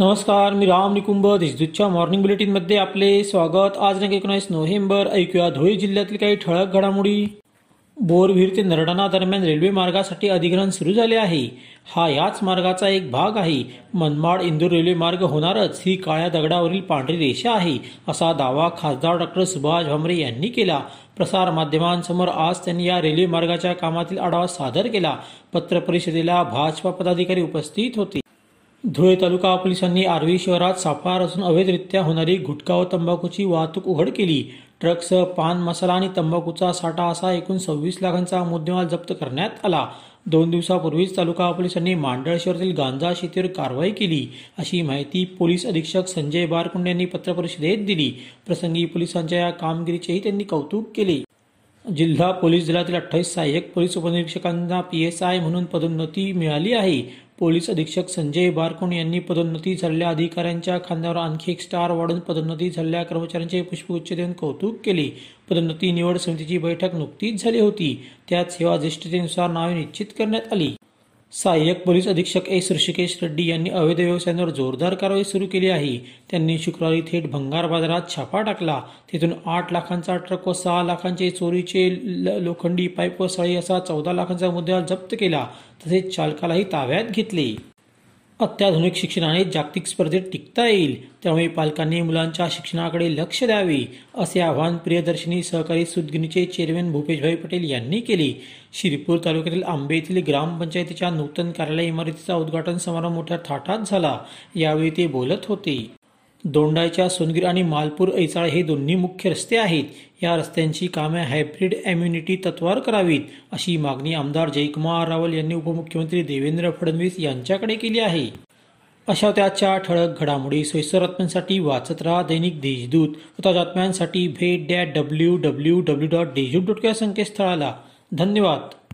नमस्कार मी राम निकुंभ. देशदूतच्या मॉर्निंग बुलेटिनमध्ये आपले स्वागत. आज दिनांक एकोणीस नोव्हेंबर. ऐकूया धुळे जिल्ह्यातील काही ठळक घडामोडी. बोरविहीर ते नरडाणा दरम्यान रेल्वे मार्गासाठी अधिग्रहण सुरू झाले आहे. हा याच मार्गाचा एक भाग आहे. मनमाड इंदूर रेल्वे मार्ग होणारच. ही काळ्या दगडावरील पांढरी रेषा आहे असा दावा खासदार डॉक्टर सुभाष भामरे यांनी केला. प्रसार माध्यमांसमोर आज त्यांनी या रेल्वे मार्गाच्या कामातील आढावा सादर केला. पत्रपरिषदेला भाजपा पदाधिकारी उपस्थित होते. धुळे तालुका पोलिसांनी आर्वी शहरात सापळा रचून अवैधरित्या होणारी गुटखा व तंबाखूची वाहतूक उघड केली. ट्रकसह पान मसाला आणि तंबाखूचा साठा असा एकूण सव्वीस लाखांचा मुद्देमाल जप्त करण्यात आला. दोन दिवसापूर्वीच तालुका पोलिसांनी मांडळ शहरातील गांजा शेतीवर कारवाई केली. अशी माहिती पोलीस अधीक्षक संजय बारकुंडे यांनी पत्रपरिषदेत दिली. प्रसंगी पोलिसांच्या या कामगिरीचेही त्यांनी कौतुक केले. जिल्हा पोलीस दलातील अठ्ठावीस सहाय्यक पोलीस उपनिरीक्षकांना पी एस आय म्हणून पदोन्नती मिळाली आहे. पोलीस अधीक्षक संजय बारकोण यांनी पदोन्नती झालेल्या अधिकाऱ्यांच्या खांद्यावर आणखी एक स्टार वाढून पदोन्नती झालेल्या कर्मचाऱ्यांचे पुष्पगुच्छ देऊन कौतुक केले. पदोन्नती निवड समितीची बैठक नुकतीच झाली होती. त्यात सेवा ज्येष्ठतेनुसार नावे निश्चित करण्यात आली. सहाय्यक पोलीस अधीक्षक एस ऋषिकेश रेड्डी यांनी अवैध व्यवसायांवर जोरदार कारवाई सुरू केली आहे. त्यांनी शुक्रवारी थेट भंगार बाजारात छापा टाकला. तिथून आठ लाखांचा ट्रक व सहा लाखांचे चोरीचे ल- लोखंडी पाईप व सळी असा चौदा लाखांचा मुद्दा जप्त केला. तसेच चालकालाही ताब्यात घेतले. अत्याधुनिक शिक्षणाने जागतिक स्पर्धेत टिकता येईल. त्यामुळे पालकांनी मुलांच्या शिक्षणाकडे लक्ष द्यावे असे आवाहन प्रियदर्शनी सहकारी सुदगिनीचे चेअरमॅन भूपेशभाई पटेल यांनी केले. शिरपूर तालुक्यातील आंबे येथील ग्रामपंचायतीच्या नूतन कार्यालय इमारतीचा उद्घाटन समारंभ मोठ्या थाटात झाला. यावेळी ते बोलत होते. दोंडाच्या सोनगीर आणि मालपूर ऐचाळ हे दोन्ही मुख्य रस्ते आहेत. या रस्त्यांची कामे हायब्रिड इम्युनिटी तत्वावर करावीत अशी मागणी आमदार जयकुमार रावल यांनी उपमुख्यमंत्री देवेंद्र फडणवीस यांच्याकडे केली आहे. अशा त्याच्या ठळक घडामोडी सोयीस्कर बातम्यांसाठी वाचत राहा दैनिक देशदूत. व बातम्यांसाठी भेट that W W W dot Deshdoot dot या संकेतस्थळाला. धन्यवाद.